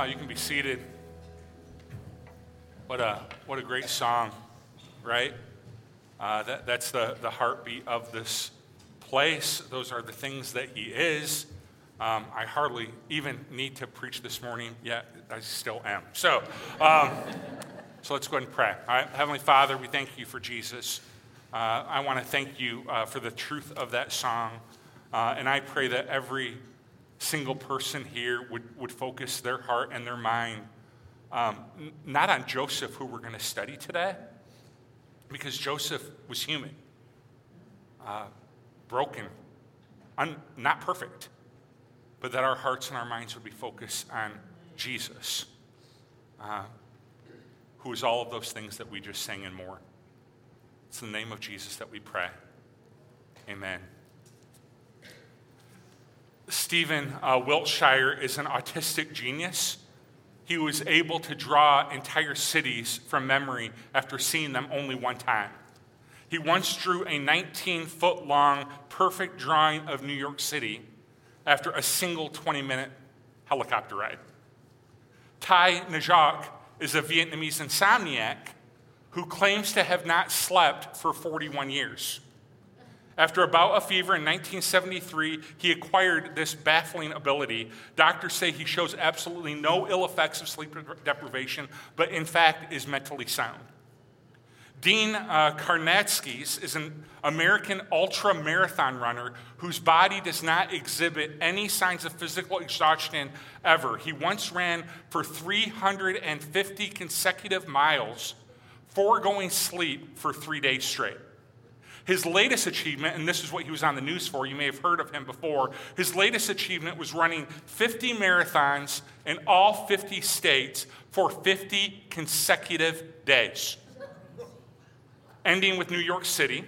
Oh, you can be seated. What a, what a great song, right? Uh, that, that's the, the heartbeat of this place. Those are the things that He is. Um, I hardly even need to preach this morning, yet I still am. So, um, so let's go ahead and pray. All right, Heavenly Father, we thank you for Jesus. Uh, I want to thank you uh, for the truth of that song. Uh, and I pray that every single person here would, would focus their heart and their mind um, not on Joseph, who we're going to study today, because Joseph was human, uh, broken, un- not perfect, but that our hearts and our minds would be focused on Jesus, uh, who is all of those things that we just sang and more. It's the name of Jesus that we pray. Amen. Stephen uh, Wiltshire is an autistic genius. He was able to draw entire cities from memory after seeing them only one time. He once drew a 19 foot long, perfect drawing of New York City after a single 20 minute helicopter ride. Thai Ngoc is a Vietnamese insomniac who claims to have not slept for 41 years. After a bout of fever in 1973, he acquired this baffling ability. Doctors say he shows absolutely no ill effects of sleep deprivation, but in fact is mentally sound. Dean uh, Karnazes is an American ultra marathon runner whose body does not exhibit any signs of physical exhaustion ever. He once ran for 350 consecutive miles, foregoing sleep for three days straight. His latest achievement, and this is what he was on the news for, you may have heard of him before, his latest achievement was running 50 marathons in all 50 states for 50 consecutive days, ending with New York City,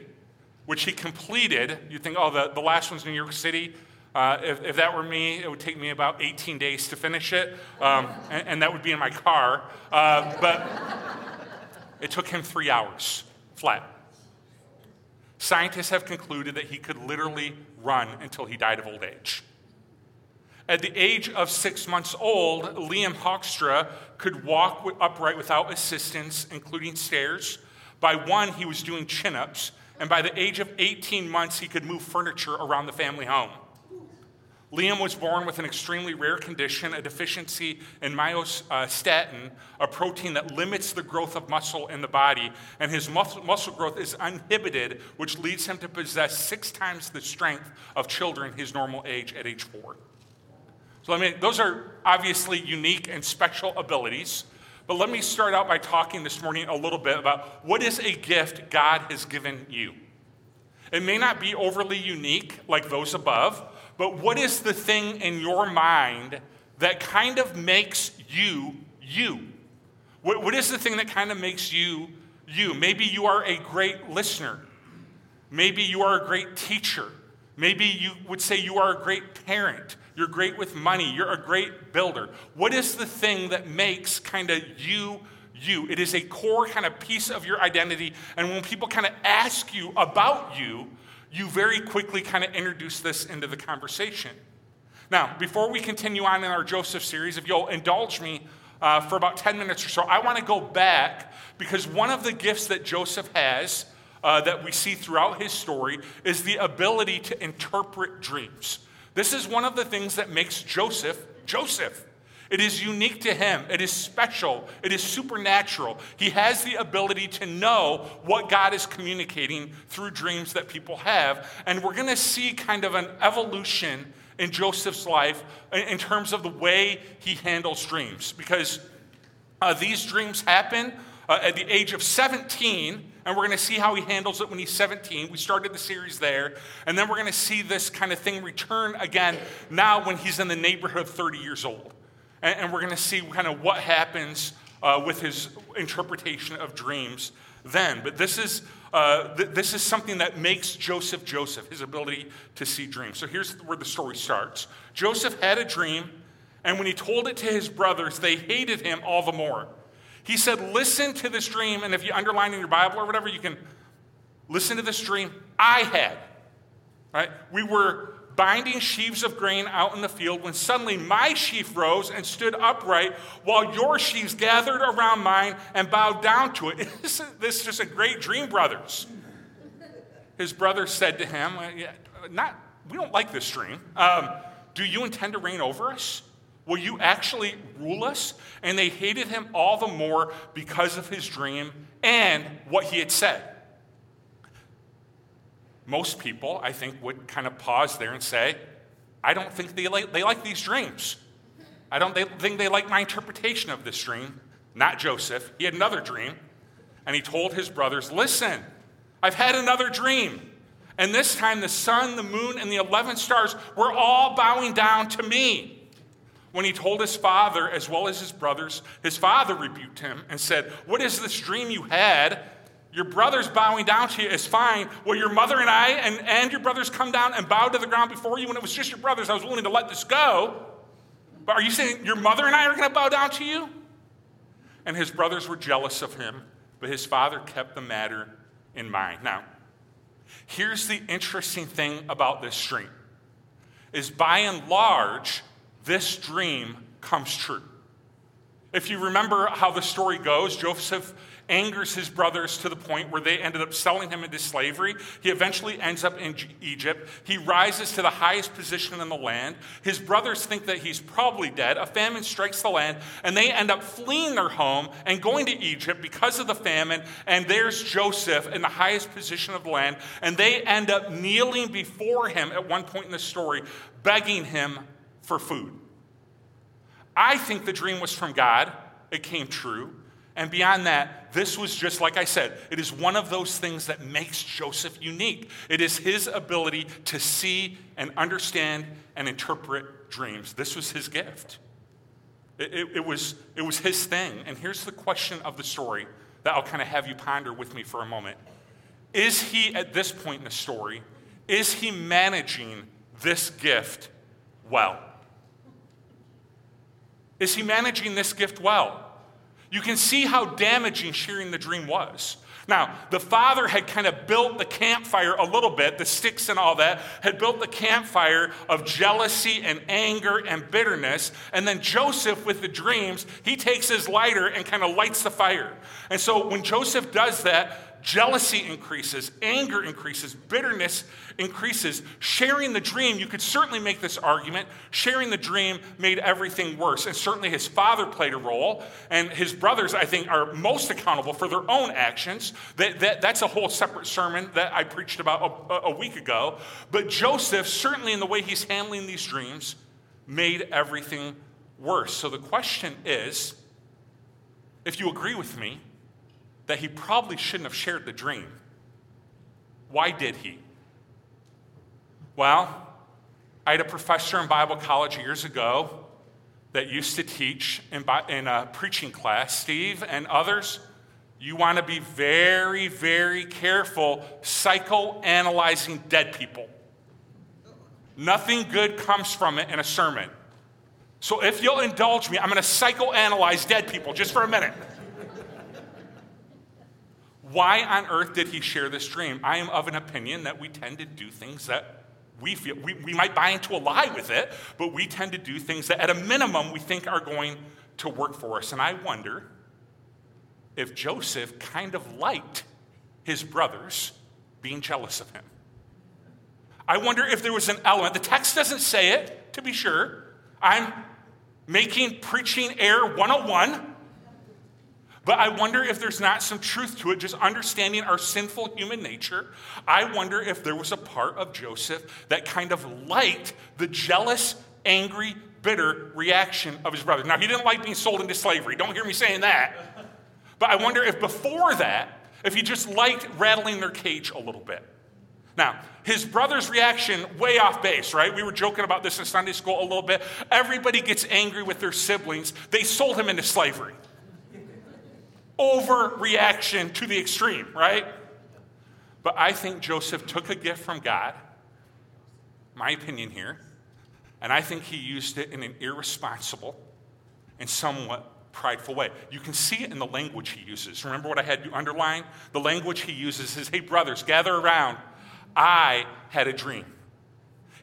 which he completed. You think, oh, the, the last one's New York City. Uh, if, if, that were me, it would take me about 18 days to finish it, um, and, and, that would be in my car. Uh, but it took him three hours flat. Scientists have concluded that he could literally run until he died of old age. At the age of six months old, Liam Hoekstra could walk upright without assistance, including stairs. By one, he was doing chin ups, and by the age of 18 months, he could move furniture around the family home. Liam was born with an extremely rare condition, a deficiency in myostatin, a protein that limits the growth of muscle in the body, and his muscle, growth is uninhibited, which leads him to possess six times the strength of children his normal age at age four. So, I mean, those are obviously unique and special abilities. But let me start out by talking this morning a little bit about what is a gift God has given you. It may not be overly unique like those above, but what is the thing in your mind that kind of makes you you? what, what is the thing that kind of makes you you? Maybe you are a great listener. Maybe you are a great teacher. Maybe you would say you are a great parent. You're great with money. You're a great builder. What is the thing that makes kind of you you? It is a core kind of piece of your identity. And when people kind of ask you about you, you very quickly kind of introduce this into the conversation. Now, before we continue on in our Joseph series, if you'll indulge me uh, for about 10 minutes or so, I want to go back because one of the gifts that Joseph has uh, that we see throughout his story is the ability to interpret dreams. This is one of the things that makes Joseph Joseph. It is unique to him. It is special. It is supernatural. He has the ability to know what God is communicating through dreams that people have. And we're going to see kind of an evolution in Joseph's life in terms of the way he handles dreams. Because uh, these dreams happen uh, at the age of 17 and we're going to see how he handles it when he's 17. We started the series there, and then we're going to see this kind of thing return again now when he's in the neighborhood of 30 years old and, and we're going to see kind of what happens uh, with his interpretation of dreams then. But this is, uh, th- this is something that makes Joseph Joseph, his ability to see dreams. So here's where the story starts Joseph had a dream, and when he told it to his brothers, they hated him all the more. He said, Listen to this dream, and if you underline in your Bible or whatever, you can listen to this dream I had. Right? We were binding sheaves of grain out in the field when suddenly my sheaf rose and stood upright while your sheaves gathered around mine and bowed down to it. Isn't this just a great dream, brothers? His brother said to him, not, We don't like this dream. Um, do you intend to reign over us? Will you actually rule us? And they hated him all the more because of his dream and what he had said. Most people, I think, would kind of pause there and say, I don't think they like, they like these dreams. I don't they think they like my interpretation of this dream. Not Joseph. He had another dream, and he told his brothers, Listen, I've had another dream. And this time the sun, the moon, and the 11 stars were all bowing down to me. When he told his father, as well as his brothers, his father rebuked him and said, What is this dream you had? Your brothers bowing down to you is fine. Well, your mother and I and, and your brothers come down and bow to the ground before you when it was just your brothers. I was willing to let this go. But are you saying your mother and I are going to bow down to you? And his brothers were jealous of him, but his father kept the matter in mind. Now, here's the interesting thing about this dream is by and large, this dream comes true. If you remember how the story goes, Joseph angers his brothers to the point where they ended up selling him into slavery. He eventually ends up in Egypt. He rises to the highest position in the land. His brothers think that he's probably dead. A famine strikes the land, and they end up fleeing their home and going to Egypt because of the famine. And there's Joseph in the highest position of the land, and they end up kneeling before him at one point in the story, begging him for food. I think the dream was from God. It came true. And beyond that, this was just like I said, it is one of those things that makes Joseph unique. It is his ability to see and understand and interpret dreams. This was his gift. It, it, it was, it was his thing. And here's the question of the story that I'll kind of have you ponder with me for a moment. Is he, at this point in the story, is he managing this gift well? Is he managing this gift well? You can see how damaging sharing the dream was. Now, the father had kind of built the campfire a little bit, the sticks and all that, had built the campfire of jealousy and anger and bitterness. And then Joseph, with the dreams, he takes his lighter and kind of lights the fire. And so when Joseph does that, jealousy increases, anger increases, bitterness increases. Sharing the dream, you could certainly make this argument. Sharing the dream made everything worse. And certainly his father played a role, and his brothers, I think, are most accountable for their own actions. That, that, that's a whole separate sermon that I preached about a, a week ago. But Joseph, certainly in the way he's handling these dreams, made everything worse. So the question is if you agree with me, that he probably shouldn't have shared the dream. Why did he? Well, I had a professor in Bible college years ago that used to teach in, in a preaching class. Steve and others, you want to be very, very careful psychoanalyzing dead people. Nothing good comes from it in a sermon. So if you'll indulge me, I'm going to psychoanalyze dead people just for a minute. Why on earth did he share this dream? I am of an opinion that we tend to do things that we feel, we, we might buy into a lie with it, but we tend to do things that at a minimum we think are going to work for us. And I wonder if Joseph kind of liked his brothers being jealous of him. I wonder if there was an element, the text doesn't say it, to be sure. I'm making preaching air 101. But I wonder if there's not some truth to it, just understanding our sinful human nature. I wonder if there was a part of Joseph that kind of liked the jealous, angry, bitter reaction of his brother. Now, he didn't like being sold into slavery. Don't hear me saying that. But I wonder if before that, if he just liked rattling their cage a little bit. Now, his brother's reaction, way off base, right? We were joking about this in Sunday school a little bit. Everybody gets angry with their siblings. They sold him into slavery overreaction to the extreme, right? But I think Joseph took a gift from God, my opinion here, and I think he used it in an irresponsible and somewhat prideful way. You can see it in the language he uses. Remember what I had you underline? The language he uses is, hey, brothers, gather around. I had a dream.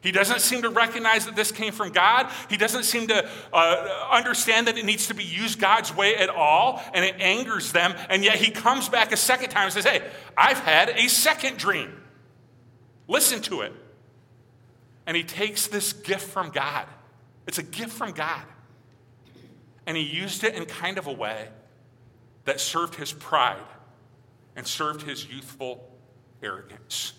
He doesn't seem to recognize that this came from God. He doesn't seem to uh, understand that it needs to be used God's way at all, and it angers them. And yet he comes back a second time and says, Hey, I've had a second dream. Listen to it. And he takes this gift from God. It's a gift from God. And he used it in kind of a way that served his pride and served his youthful arrogance.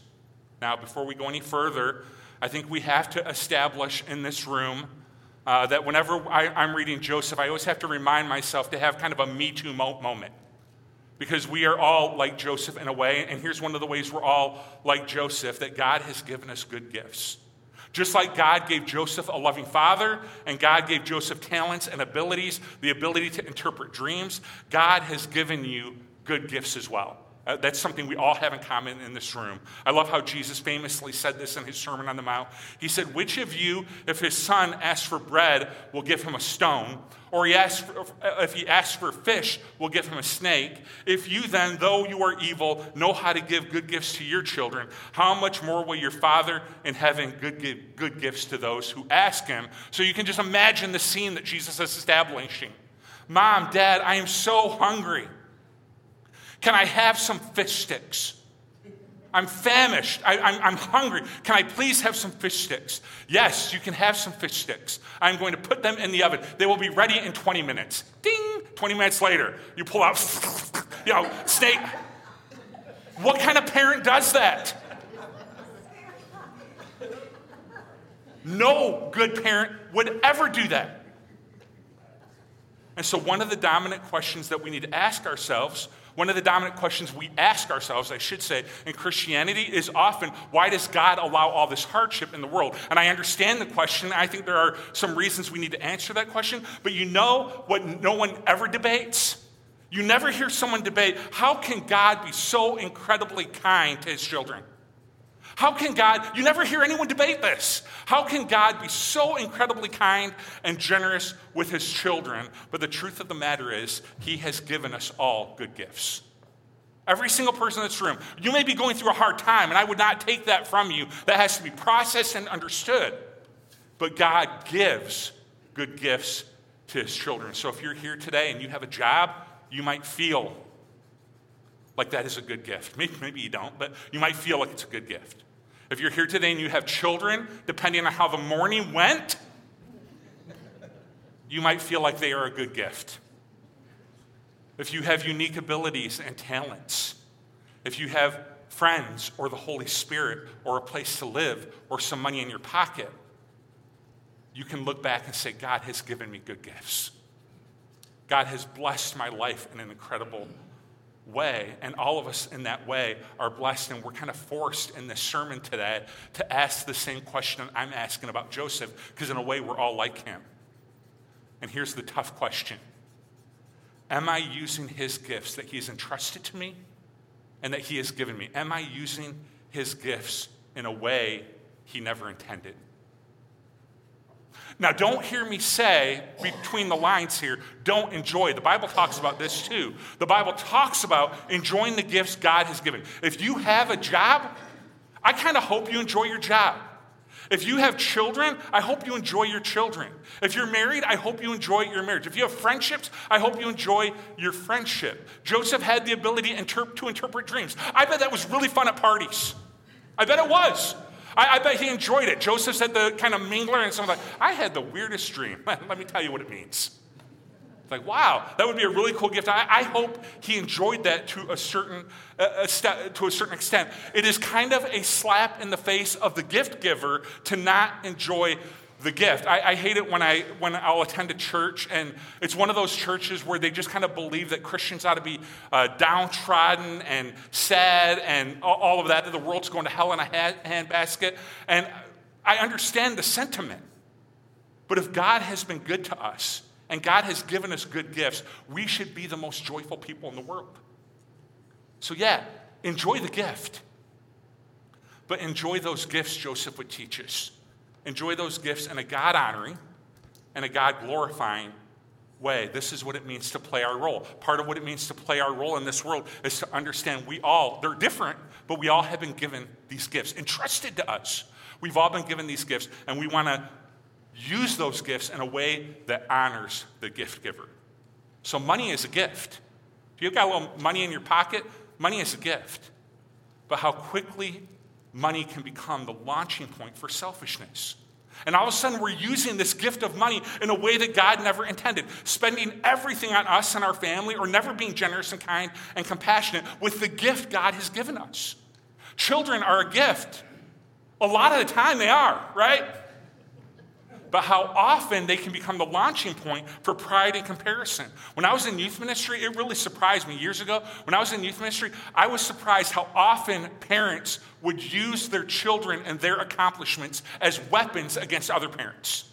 Now, before we go any further, I think we have to establish in this room uh, that whenever I, am reading Joseph, I always have to remind myself to have kind of a Me Too mo- moment. Because we are all like Joseph in a way, and here's one of the ways we're all like Joseph that God has given us good gifts. Just like God gave Joseph a loving father, and God gave Joseph talents and abilities, the ability to interpret dreams, God has given you good gifts as well. Uh, that's something we all have in common in this room. I love how Jesus famously said this in his Sermon on the Mount. He said, Which of you, if his son asks for bread, will give him a stone? Or he asks for, uh, if he asks for fish, will give him a snake? If you then, though you are evil, know how to give good gifts to your children, how much more will your Father in heaven good, give good gifts to those who ask him? So you can just imagine the scene that Jesus is establishing. Mom, Dad, I am so hungry. Can I have some fish sticks? I'm famished. I, am hungry. Can I please have some fish sticks? Yes, you can have some fish sticks. I'm going to put them in the oven. They will be ready in 20 minutes. Ding! 20 minutes later, you pull out, you know, snake. What kind of parent does that? No good parent would ever do that. And so, one of the dominant questions that we need to ask ourselves one of the dominant questions we ask ourselves, I should say, in Christianity is often why does God allow all this hardship in the world? And I understand the question. I think there are some reasons we need to answer that question. But you know what no one ever debates? You never hear someone debate how can God be so incredibly kind to his children? How can God, you never hear anyone debate this. How can God be so incredibly kind and generous with his children? But the truth of the matter is, he has given us all good gifts. Every single person in this room. You may be going through a hard time, and I would not take that from you. That has to be processed and understood. But God gives good gifts to his children. So if you're here today and you have a job, you might feel like that is a good gift. Maybe, maybe you don't, but you might feel like it's a good gift. If you're here today and you have children, depending on how the morning went, you might feel like they are a good gift. If you have unique abilities and talents, if you have friends or the Holy Spirit or a place to live or some money in your pocket, you can look back and say, God has given me good gifts. God has blessed my life in an incredible way, and all of us in that way are blessed. And we're kind of forced in this sermon today to ask the same question I'm asking about Joseph, because in a way, we're all like him. And here's the tough question Am I using his gifts that he has entrusted to me and that he has given me? Am I using his gifts in a way he never intended? Now, don't hear me say between the lines here, don't enjoy. The Bible talks about this too. The Bible talks about enjoying the gifts God has given. If you have a job, I kind of hope you enjoy your job. If you have children, I hope you enjoy your children. If you're married, I hope you enjoy your marriage. If you have friendships, I hope you enjoy your friendship. Joseph had the ability to interpret dreams. I bet that was really fun at parties. I bet it was. I, I, bet he enjoyed it. Joseph said the kind of mingler, and someone's like, I had the weirdest dream. Let me tell you what it means. It's like, wow, that would be a really cool gift. I, I hope he enjoyed that to a certain uh, a st- to a certain extent. It is kind of a slap in the face of the gift giver to not enjoy the gift. I, I, hate it when, I, when I'll attend a church and it's one of those churches where they just kind of believe that Christians ought to be uh, downtrodden and sad and all, of that, that the world's going to hell in a hand handbasket. And I understand the sentiment. But if God has been good to us and God has given us good gifts, we should be the most joyful people in the world. So, yeah, enjoy the gift. But enjoy those gifts Joseph would teach us enjoy those gifts in a God honoring and a God glorifying way. This is what it means to play our role. Part of what it means to play our role in this world is to understand we all, they're different, but we all have been given these gifts, entrusted to us. We've all been given these gifts, and we want to use those gifts in a way that honors the gift giver. So, money is a gift. If you've got a little money in your pocket, money is a gift. But how quickly money can become the launching point for selfishness. And all of a sudden, we're using this gift of money in a way that God never intended, spending everything on us and our family, or never being generous and kind and compassionate with the gift God has given us. Children are a gift. A lot of the time, they are, right? But how often they can become the launching point for pride and comparison. When I was in youth ministry, it really surprised me years ago. When I was in youth ministry, I was surprised how often parents would use their children and their accomplishments as weapons against other parents.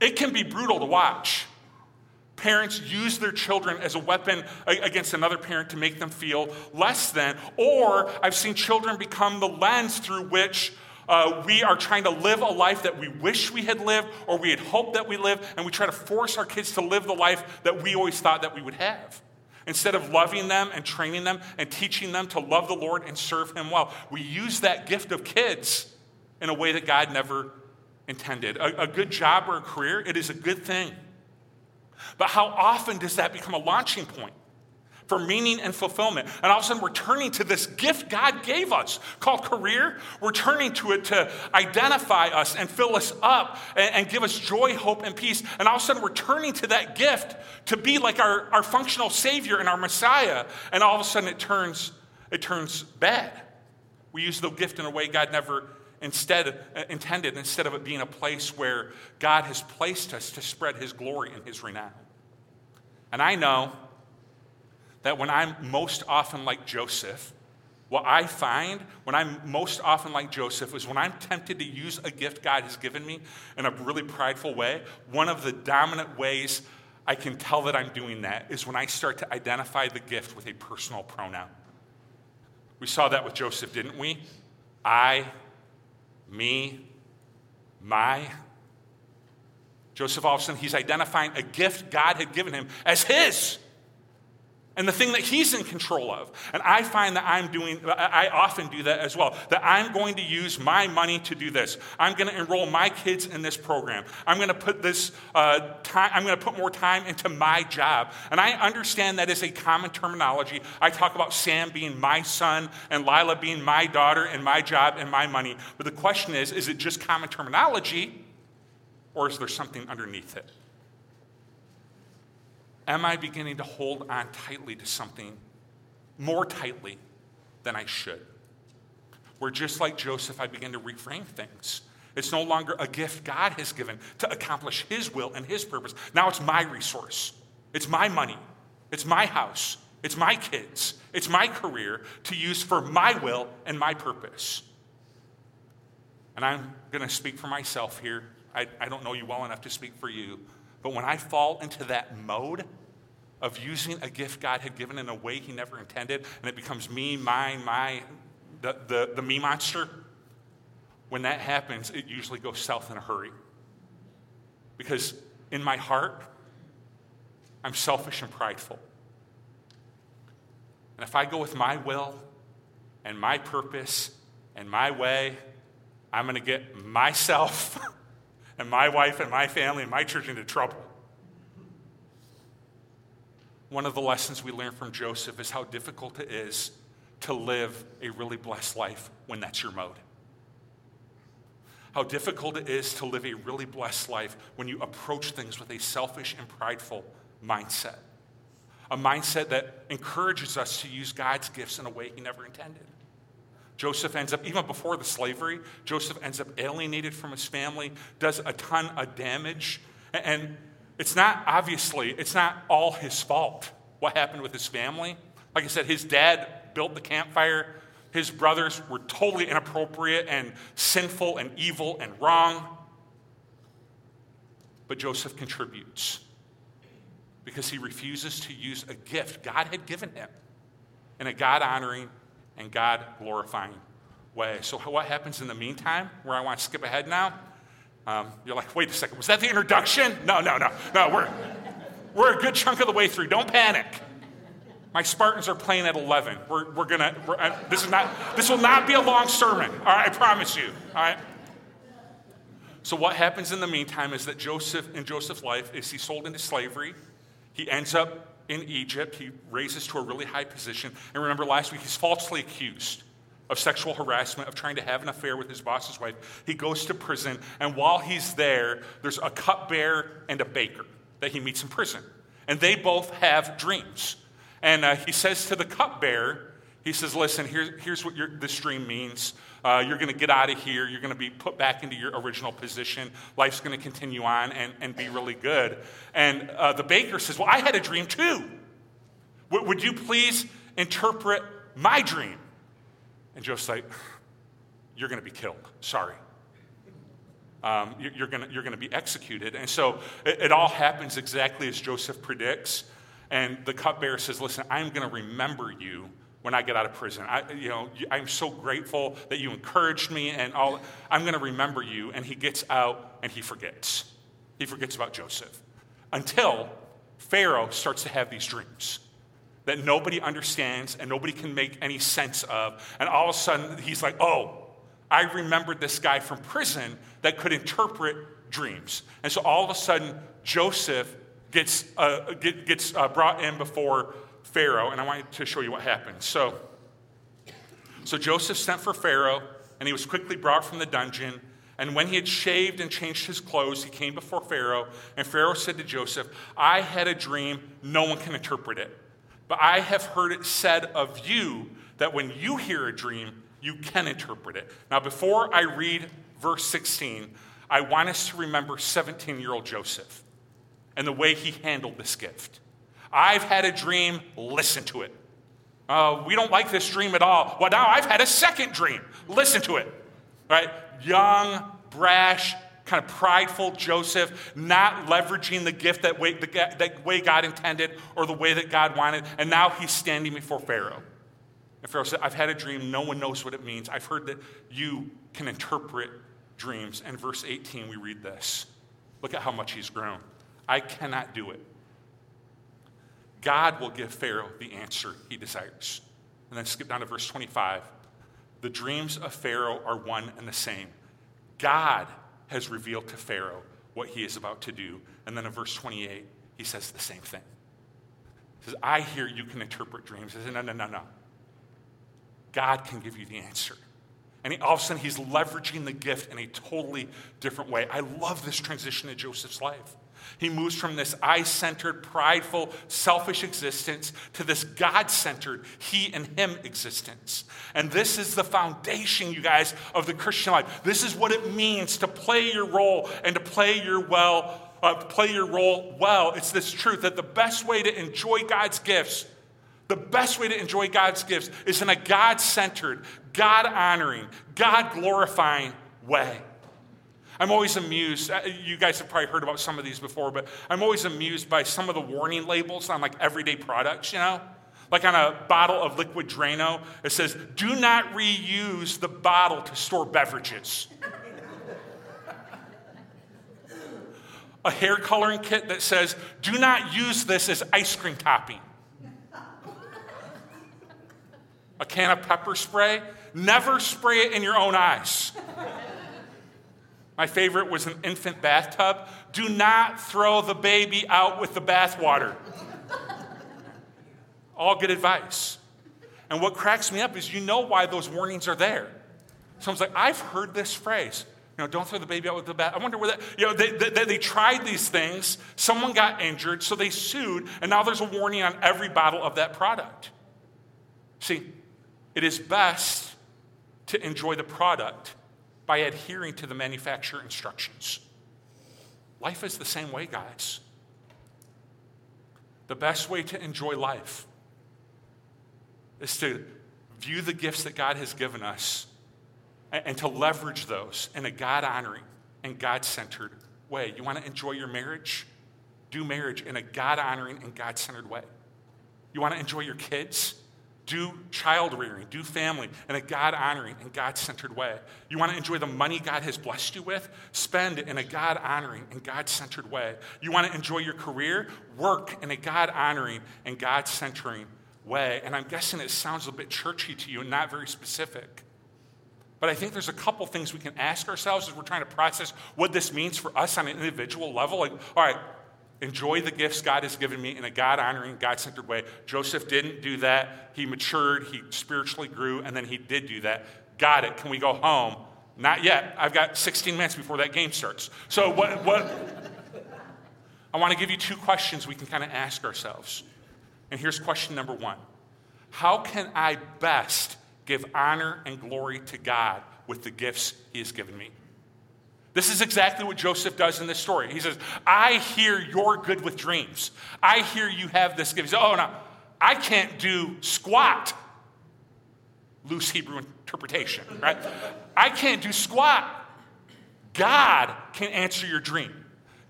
It can be brutal to watch. Parents use their children as a weapon against another parent to make them feel less than. Or I've seen children become the lens through which uh, we are trying to live a life that we wish we had lived or we had hoped that we lived, and we try to force our kids to live the life that we always thought that we would have. Instead of loving them and training them and teaching them to love the Lord and serve Him well, we use that gift of kids in a way that God never intended. A, a good job or a career, it is a good thing. But how often does that become a launching point? For meaning and fulfillment. And all of a sudden, we're turning to this gift God gave us called career. We're turning to it to identify us and fill us up and, and, give us joy, hope, and peace. And all of a sudden, we're turning to that gift to be like our, our functional Savior and our Messiah. And all of a sudden, it turns, it turns bad. We use the gift in a way God never instead uh, intended, instead of it being a place where God has placed us to spread His glory and His renown. And I know that when I'm most often like Joseph, what I find when I'm most often like Joseph is when I'm tempted to use a gift God has given me in a really prideful way, one of the dominant ways I can tell that I'm doing that is when I start to identify the gift with a personal pronoun. We saw that with Joseph, didn't we? I, me, my. Joseph, all of a sudden, he's identifying a gift God had given him as his and the thing that he's in control of. And I find that I'm doing, I often do that as well, that I'm going to use my money to do this. I'm going to enroll my kids in this program. I'm going to put this uh, time, I'm going to put more time into my job. And I understand that is a common terminology. I talk about Sam being my son and Lila being my daughter and my job and my money. But the question is, is it just common terminology or is there something underneath it? Am I beginning to hold on tightly to something more tightly than I should? Where just like Joseph, I begin to reframe things. It's no longer a gift God has given to accomplish His will and His purpose. Now it's my resource, it's my money, it's my house, it's my kids, it's my career to use for my will and my purpose. And I'm going to speak for myself here. I, I don't know you well enough to speak for you. But when I fall into that mode of using a gift God had given in a way He never intended, and it becomes me, mine, my, the, the, the me monster, when that happens, it usually goes south in a hurry. Because in my heart, I'm selfish and prideful. And if I go with my will and my purpose and my way, I'm going to get myself and my wife and my family and my church into trouble. One of the lessons we learn from Joseph is how difficult it is to live a really blessed life when that's your mode. How difficult it is to live a really blessed life when you approach things with a selfish and prideful mindset. A mindset that encourages us to use God's gifts in a way He never intended. Joseph ends up, even before the slavery, Joseph ends up alienated from his family, does a ton of damage. And it's not, obviously, it's not all his fault what happened with his family. Like I said, his dad built the campfire. His brothers were totally inappropriate and sinful and evil and wrong. But Joseph contributes because he refuses to use a gift God had given him in a God honoring and God glorifying way. So, what happens in the meantime, where I want to skip ahead now? Um, you're like, wait a second, was that the introduction? No, no, no, no, we're, we're a good chunk of the way through. Don't panic. My Spartans are playing at 11. We're, we're gonna, we're, uh, this, is not, this will not be a long sermon, all right? I promise you, all right? So, what happens in the meantime is that Joseph, in Joseph's life, is he's sold into slavery. He ends up in Egypt. He raises to a really high position. And remember, last week, he's falsely accused of sexual harassment, of trying to have an affair with his boss's wife. He goes to prison, and while he's there, there's a cupbearer and a baker that he meets in prison. And they both have dreams. And uh, he says to the cupbearer, he says, Listen, here, here's what your, this dream means. Uh, you're going to get out of here. You're going to be put back into your original position. Life's going to continue on and, and be really good. And uh, the baker says, Well, I had a dream too. W- would you please interpret my dream? And Joseph's like, You're going to be killed. Sorry. Um, you're going you're to be executed. And so it, it all happens exactly as Joseph predicts. And the cupbearer says, Listen, I'm going to remember you when I get out of prison. I, you know, I'm so grateful that you encouraged me, and all. I'm going to remember you. And he gets out and he forgets. He forgets about Joseph until Pharaoh starts to have these dreams that nobody understands and nobody can make any sense of. And all of a sudden, he's like, oh, I remembered this guy from prison that could interpret dreams. And so all of a sudden, Joseph gets, uh, get, gets uh, brought in before Pharaoh, and I want to show you what happened. So, so Joseph sent for Pharaoh, and he was quickly brought from the dungeon. And when he had shaved and changed his clothes, he came before Pharaoh. And Pharaoh said to Joseph, I had a dream, no one can interpret it. But I have heard it said of you that when you hear a dream, you can interpret it. Now, before I read verse 16, I want us to remember 17 year old Joseph and the way he handled this gift. I've had a dream, listen to it. Uh, we don't like this dream at all. Well, now I've had a second dream, listen to it. Right? Young, brash, kind of prideful Joseph, not leveraging the gift that way, the, that way God intended or the way that God wanted. And now he's standing before Pharaoh. And Pharaoh said, I've had a dream. No one knows what it means. I've heard that you can interpret dreams. And verse 18, we read this. Look at how much he's grown. I cannot do it. God will give Pharaoh the answer he desires. And then skip down to verse 25. The dreams of Pharaoh are one and the same. God has revealed to Pharaoh what he is about to do. And then in verse 28, he says the same thing. He says, I hear you can interpret dreams. He says, no, no, no, no. God can give you the answer. And he, all of a sudden, he's leveraging the gift in a totally different way. I love this transition in Joseph's life. He moves from this I centered, prideful, selfish existence to this God centered, he and him existence. And this is the foundation, you guys, of the Christian life. This is what it means to play your role and to play your well. Uh, play your role well. It's this truth that the best way to enjoy God's gifts, the best way to enjoy God's gifts is in a God centered, God honoring, God glorifying way. I'm always amused. Uh, you guys have probably heard about some of these before, but I'm always amused by some of the warning labels on like everyday products, you know? Like on a bottle of liquid Drano, it says, do not reuse the bottle to store beverages. a hair coloring kit that says, do not use this as ice cream topping. a can of pepper spray, never spray it in your own eyes. My favorite was an infant bathtub. Do not throw the baby out with the bathwater. All good advice. And what cracks me up is you know why those warnings are there. Someone's like, I've heard this phrase. You know, don't throw the baby out with the bath. I wonder where that, you know, they, they, they tried these things. Someone got injured, so they sued, and now there's a warning on every bottle of that product. See, it is best to enjoy the product by adhering to the manufacturer instructions. Life is the same way, guys. The best way to enjoy life is to view the gifts that God has given us and, to leverage those in a God honoring and God centered way. You want to enjoy your marriage? Do marriage in a God honoring and God centered way. You want to enjoy your kids? Do child rearing, do family in a God honoring and God centered way. You want to enjoy the money God has blessed you with? Spend it in a God honoring and God centered way. You want to enjoy your career? Work in a God honoring and God centering way. And I'm guessing it sounds a bit churchy to you and not very specific. But I think there's a couple things we can ask ourselves as we're trying to process what this means for us on an individual level. Like, all right, enjoy the gifts God has given me in a God honoring, God centered way. Joseph didn't do that. He matured, he spiritually grew, and then he did do that. Got it. Can we go home? Not yet. I've got 16 minutes before that game starts. So, what, what I want to give you two questions we can kind of ask ourselves. And here's question number one How can I best give honor and glory to God with the gifts He has given me? This is exactly what Joseph does in this story. He says, I hear you're good with dreams. I hear you have this gift. He says, Oh, no, I can't do squat. Loose Hebrew interpretation, right? I can't do squat. God can answer your dream.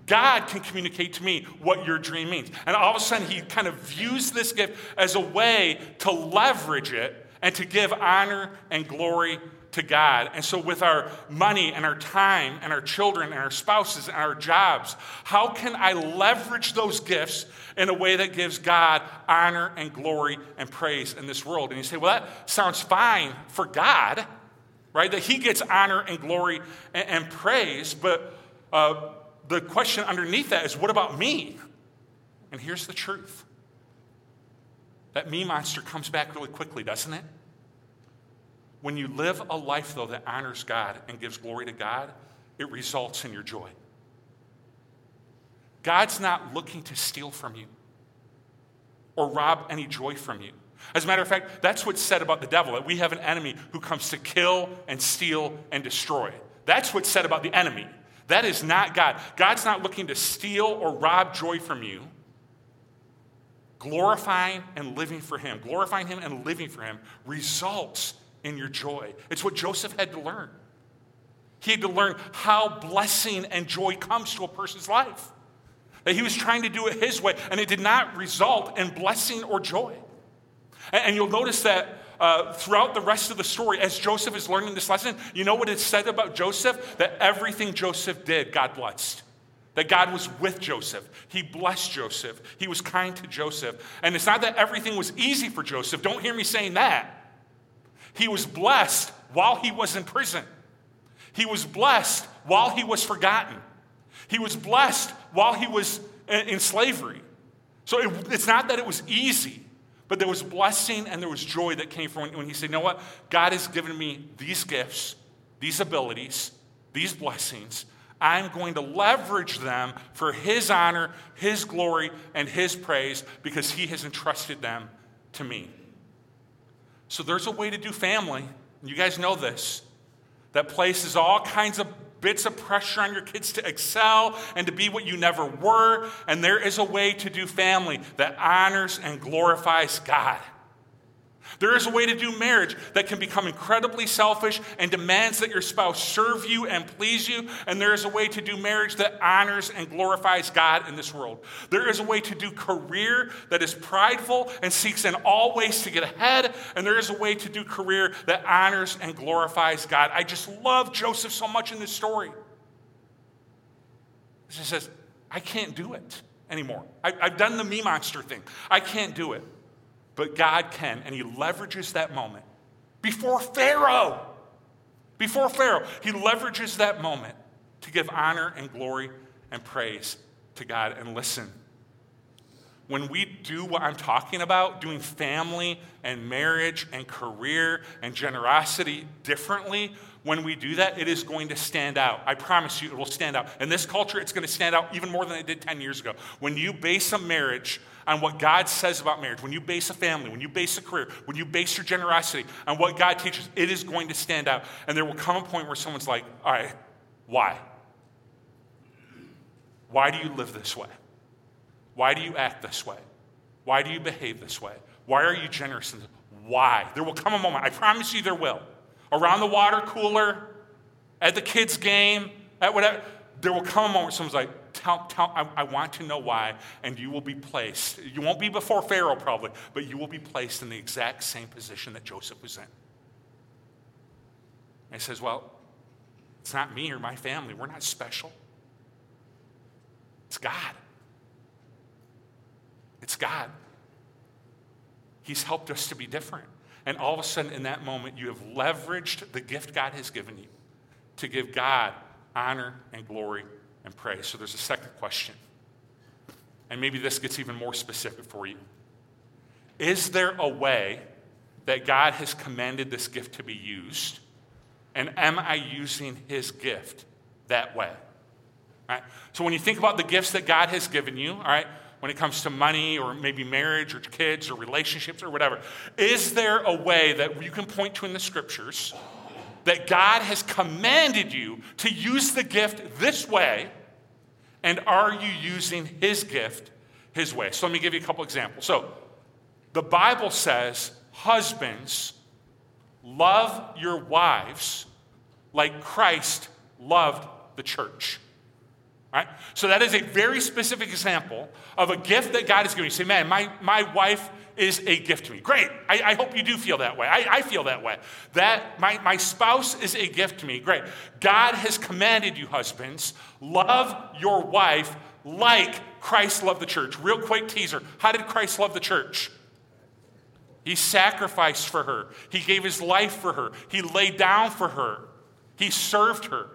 God can communicate to me what your dream means. And all of a sudden, he kind of views this gift as a way to leverage it and to give honor and glory to God. And so, with our money and our time and our children and our spouses and our jobs, how can I leverage those gifts in a way that gives God honor and glory and praise in this world? And you say, well, that sounds fine for God, right? That He gets honor and glory and, and praise, but uh, the question underneath that is what about me? And here's the truth that me monster comes back really quickly, doesn't it? When you live a life, though, that honors God and gives glory to God, it results in your joy. God's not looking to steal from you or rob any joy from you. As a matter of fact, that's what's said about the devil that we have an enemy who comes to kill and steal and destroy. That's what's said about the enemy. That is not God. God's not looking to steal or rob joy from you. Glorifying and living for Him, glorifying Him and living for Him results in your joy. It's what Joseph had to learn. He had to learn how blessing and joy comes to a person's life. That he was trying to do it his way, and it did not result in blessing or joy. And, you'll notice that uh, throughout the rest of the story, as Joseph is learning this lesson, you know what it said about Joseph? That everything Joseph did, God blessed. That God was with Joseph. He blessed Joseph. He was kind to Joseph. And it's not that everything was easy for Joseph. Don't hear me saying that. He was blessed while he was in prison. He was blessed while he was forgotten. He was blessed while he was in slavery. So it, it's not that it was easy. But there was blessing and there was joy that came from when he said, You know what? God has given me these gifts, these abilities, these blessings. I'm going to leverage them for his honor, his glory, and his praise because he has entrusted them to me. So there's a way to do family. You guys know this that places all kinds of bits of pressure on your kids to excel and to be what you never were. And there is a way to do family that honors and glorifies God. There is a way to do marriage that can become incredibly selfish and demands that your spouse serve you and please you. And there is a way to do marriage that honors and glorifies God in this world. There is a way to do career that is prideful and seeks in all ways to get ahead. And there is a way to do career that honors and glorifies God. I just love Joseph so much in this story. He says, I can't do it anymore. I, have done the me monster thing. I can't do it. But God can, and He leverages that moment. Before Pharaoh, before Pharaoh, He leverages that moment to give honor and glory and praise to God. And listen, when we do what I'm talking about, doing family and marriage and career and generosity differently, when we do that, it is going to stand out. I promise you, it will stand out. In this culture, it's going to stand out even more than it did 10 years ago. When you base a marriage on what God says about marriage, when you base a family, when you base a career, when you base your generosity on what God teaches, it is going to stand out. And there will come a point where someone's like, all right, why? Why do you live this way? Why do you act this way? Why do you behave this way? Why are you generous? Why? There will come a moment, I promise you there will. Around the water cooler, at the kids' game, at whatever, there will come a moment where someone's like, tell, tell, I, I, want to know why, and you will be placed. You won't be before Pharaoh probably, but you will be placed in the exact same position that Joseph was in. And he says, Well, it's not me or my family. We're not special. It's God. It's God. He's helped us to be different. And all of a sudden, in that moment, you have leveraged the gift God has given you to give God honor and glory and pray. So there's a second question. And maybe this gets even more specific for you. Is there a way that God has commanded this gift to be used? And am I using his gift that way? Right. So when you think about the gifts that God has given you, all right, when it comes to money or maybe marriage or kids or relationships or whatever, is there a way that you can point to in the scriptures that God has commanded you to use the gift this way? And are you using his gift his way? So let me give you a couple examples. So the Bible says, husbands, love your wives like Christ loved the church. Right? So that is a very specific example of a gift that God has given you. say, man, my, my wife is a gift to me. Great. I, I hope you do feel that way. I, I feel that way. That my, my spouse is a gift to me. Great. God has commanded you, husbands, love your wife like Christ loved the church. Real quick teaser. How did Christ love the church? He sacrificed for her. He gave his life for her. He laid down for her. He served her.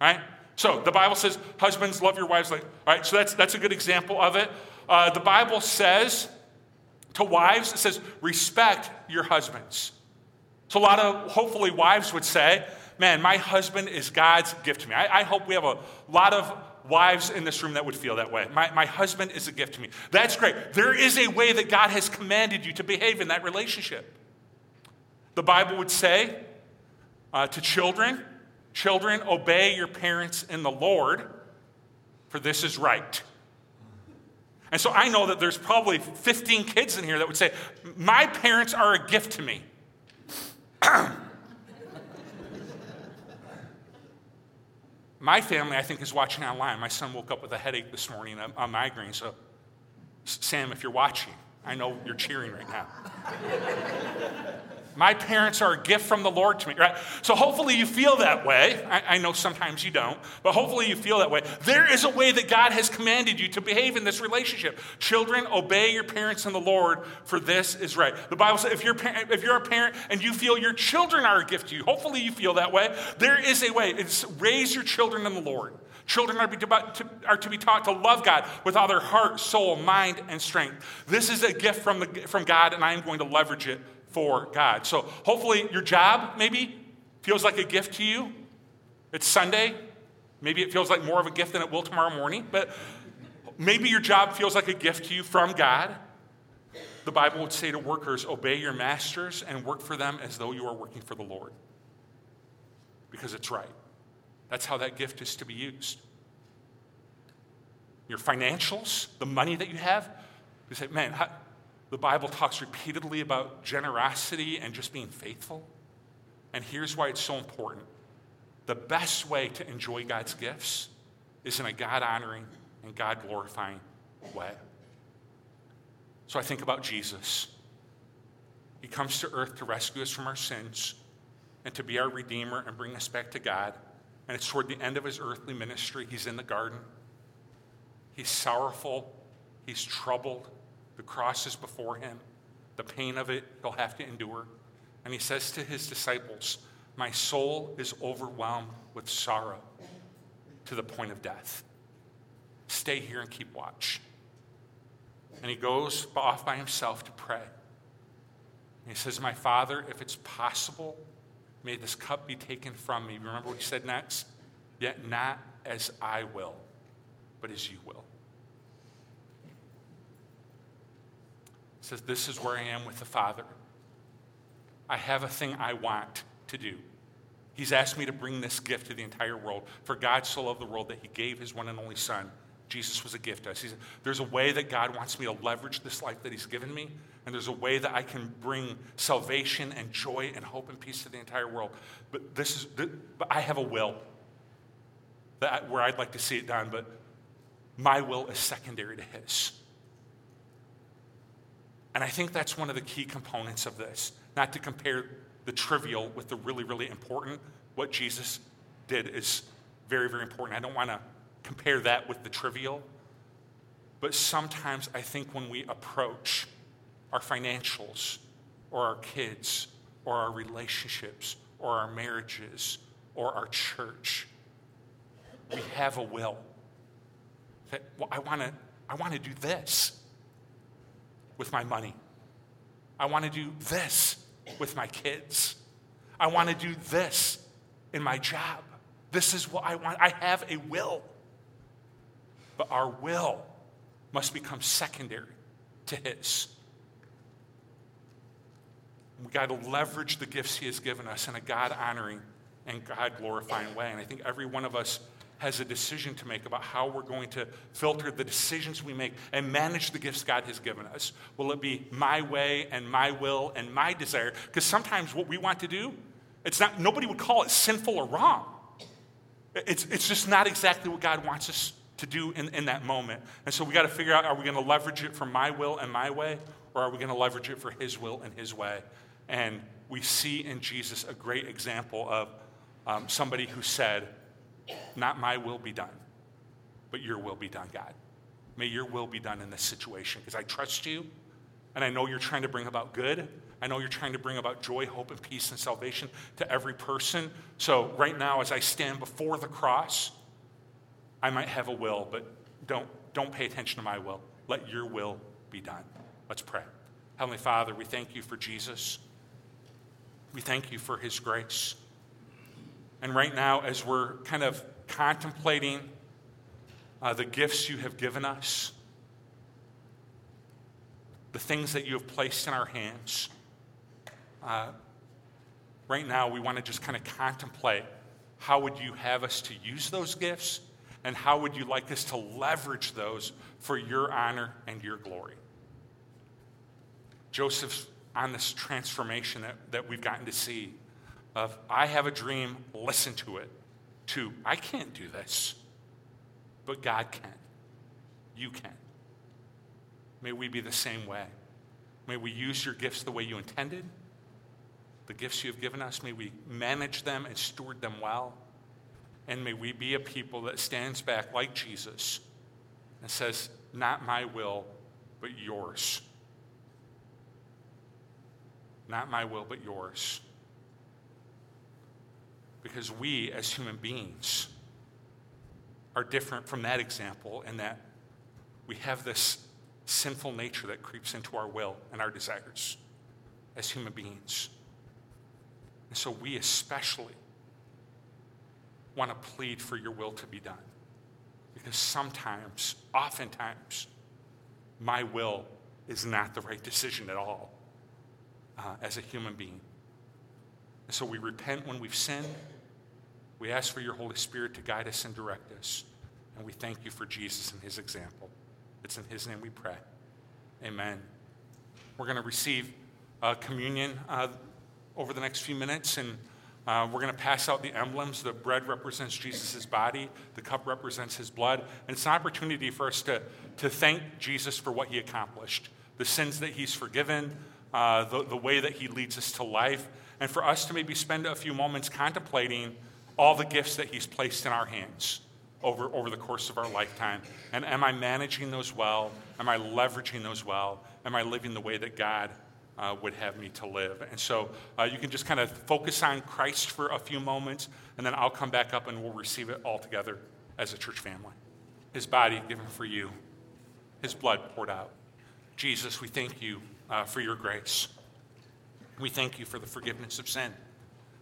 Right? So the Bible says, husbands, love your wives. Like, all right, so that's, that's a good example of it. Uh, the Bible says to wives, it says, respect your husbands. So a lot of, hopefully, wives would say, man, my husband is God's gift to me. I, I hope we have a lot of wives in this room that would feel that way. My, my husband is a gift to me. That's great. There is a way that God has commanded you to behave in that relationship. The Bible would say uh, to children, Children, obey your parents in the Lord, for this is right. And so I know that there's probably 15 kids in here that would say, My parents are a gift to me. My family, I think, is watching online. My son woke up with a headache this morning, a, a migraine. So, Sam, if you're watching, I know you're cheering right now. My parents are a gift from the Lord to me, right? So hopefully you feel that way. I, I, know sometimes you don't, but hopefully you feel that way. There is a way that God has commanded you to behave in this relationship. Children, obey your parents in the Lord, for this is right. The Bible says if you're, if you're a parent and you feel your children are a gift to you, hopefully you feel that way. There is a way. It's raise your children in the Lord. Children are, to, are to be taught to love God with all their heart, soul, mind, and strength. This is a gift from, the, from God, and I am going to leverage it for God. So hopefully your job maybe feels like a gift to you. It's Sunday. Maybe it feels like more of a gift than it will tomorrow morning, but maybe your job feels like a gift to you from God. The Bible would say to workers, obey your masters and work for them as though you are working for the Lord. Because it's right. That's how that gift is to be used. Your financials, the money that you have, you say, man, how, the Bible talks repeatedly about generosity and just being faithful. And here's why it's so important the best way to enjoy God's gifts is in a God honoring and God glorifying way. So I think about Jesus. He comes to earth to rescue us from our sins and to be our Redeemer and bring us back to God. And it's toward the end of his earthly ministry. He's in the garden. He's sorrowful. He's troubled. The cross is before him. The pain of it he'll have to endure. And he says to his disciples, My soul is overwhelmed with sorrow to the point of death. Stay here and keep watch. And he goes off by himself to pray. And he says, My Father, if it's possible, may this cup be taken from me. Remember what he said next? Yet not as I will, but as you will. Says, This is where I am with the Father. I have a thing I want to do. He's asked me to bring this gift to the entire world. For God so loved the world that he gave his one and only Son. Jesus was a gift to us. There's a way that God wants me to leverage this life that he's given me, and there's a way that I can bring salvation and joy and hope and peace to the entire world. But this is, but I have a will that where I'd like to see it done, but my will is secondary to his. And I think that's one of the key components of this, not to compare the trivial with the really, really important. What Jesus did is very, very important. I don't want to compare that with the trivial. But sometimes I think when we approach our financials or our kids or our relationships or our marriages or our church. We have a will. That, well, I want to I want to do this with my money. I want to do this with my kids. I want to do this in my job. This is what I want. I have a will. But our will must become secondary to His. We got to leverage the gifts He has given us in a God honoring and God glorifying way. And I think every one of us has a decision to make about how we're going to filter the decisions we make and manage the gifts God has given us. Will it be my way and my will and my desire? Because sometimes what we want to do, it's not, nobody would call it sinful or wrong. It's, it's just not exactly what God wants us to do in, in that moment. And so we got to figure out are we going to leverage it for my will and my way, or are we going to leverage it for His will and His way? And we see in Jesus a great example of um, somebody who said, Not my will be done, but your will be done, God. May your will be done in this situation because I trust you and I know you're trying to bring about good. I know you're trying to bring about joy, hope, and peace and salvation to every person. So, right now, as I stand before the cross, I might have a will, but don't, don't pay attention to my will. Let your will be done. Let's pray. Heavenly Father, we thank you for Jesus. We thank you for his grace. And right now, as we're kind of contemplating uh, the gifts you have given us, the things that you have placed in our hands, uh, right now we want to just kind of contemplate how would you have us to use those gifts and how would you like us to leverage those for your honor and your glory? Joseph's on this transformation that, that we've gotten to see of I have a dream, listen to it, to I can't do this, but God can. You can. May we be the same way. May we use your gifts the way you intended. The gifts you have given us, may we manage them and steward them well. And may we be a people that stands back like Jesus and says, Not my will, but yours. Not my will, but yours. Because we, as human beings, are different from that example in that we have this sinful nature that creeps into our will and our desires as human beings. And so we especially want to plead for your will to be done. Because sometimes, oftentimes, my will is not the right decision at all uh, as a human being. And so we repent when we've sinned. We ask for your Holy Spirit to guide us and direct us. And we thank you for Jesus and his example. It's in his name we pray. Amen. We're going to receive uh, communion uh, over the next few minutes, and uh, we're going to pass out the emblems. The bread represents Jesus' body, the cup represents his blood. And it's an opportunity for us to, to thank Jesus for what he accomplished the sins that he's forgiven, uh, the, the way that he leads us to life, and for us to maybe spend a few moments contemplating all the gifts that he's placed in our hands over, over the course of our lifetime. And am I managing those well? Am I leveraging those well? Am I living the way that God uh, would have me to live. And so uh, you can just kind of focus on Christ for a few moments, and then I'll come back up and we'll receive it all together as a church family. His body given for you, His blood poured out. Jesus, we thank you uh, for your grace. We thank you for the forgiveness of sin.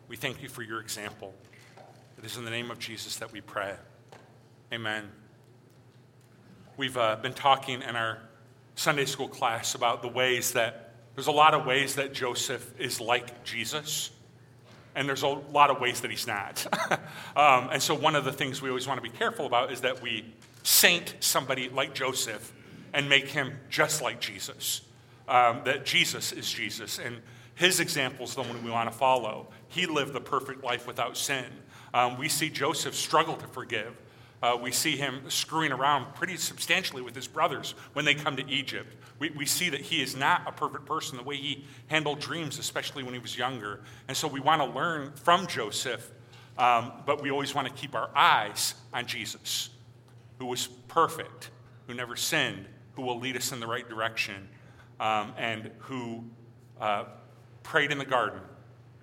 We thank you for your example. It is in the name of Jesus that we pray. Amen. We've uh, been talking in our Sunday school class about the ways that there's a lot of ways that Joseph is like Jesus, and there's a lot of ways that he's not. um, and so, one of the things we always want to be careful about is that we saint somebody like Joseph and make him just like Jesus. Um, that Jesus is Jesus, and his example is the one we want to follow. He lived the perfect life without sin. Um, we see Joseph struggle to forgive. Uh, we see him screwing around pretty substantially with his brothers when they come to Egypt. We, we see that he is not a perfect person the way he handled dreams, especially when he was younger. And so we want to learn from Joseph, um, but we always want to keep our eyes on Jesus, who was perfect, who never sinned, who will lead us in the right direction. um, and who uh, prayed in the garden,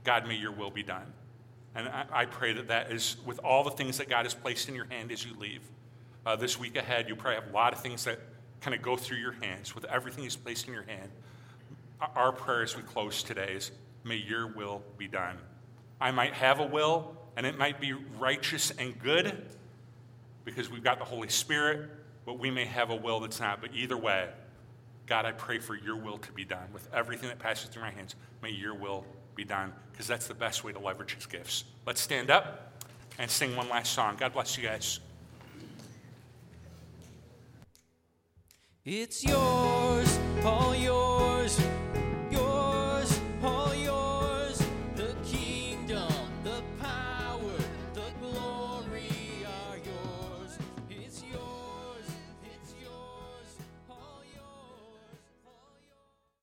God, may your will be done. And I, I, pray that that is, with all the things that God has placed in your hand as you leave, uh, this week ahead, you probably have a lot of things that kind of go through your hands. With everything He's placed in your hand, our prayer as we close today is, may your will be done. I might have a will, and it might be righteous and good because we've got the Holy Spirit, but we may have a will that's not. But either way, God, I pray for your will to be done. With everything that passes through my hands, may your will be done, because that's the best way to leverage his gifts. Let's stand up and sing one last song. God bless you guys. It's yours, all yours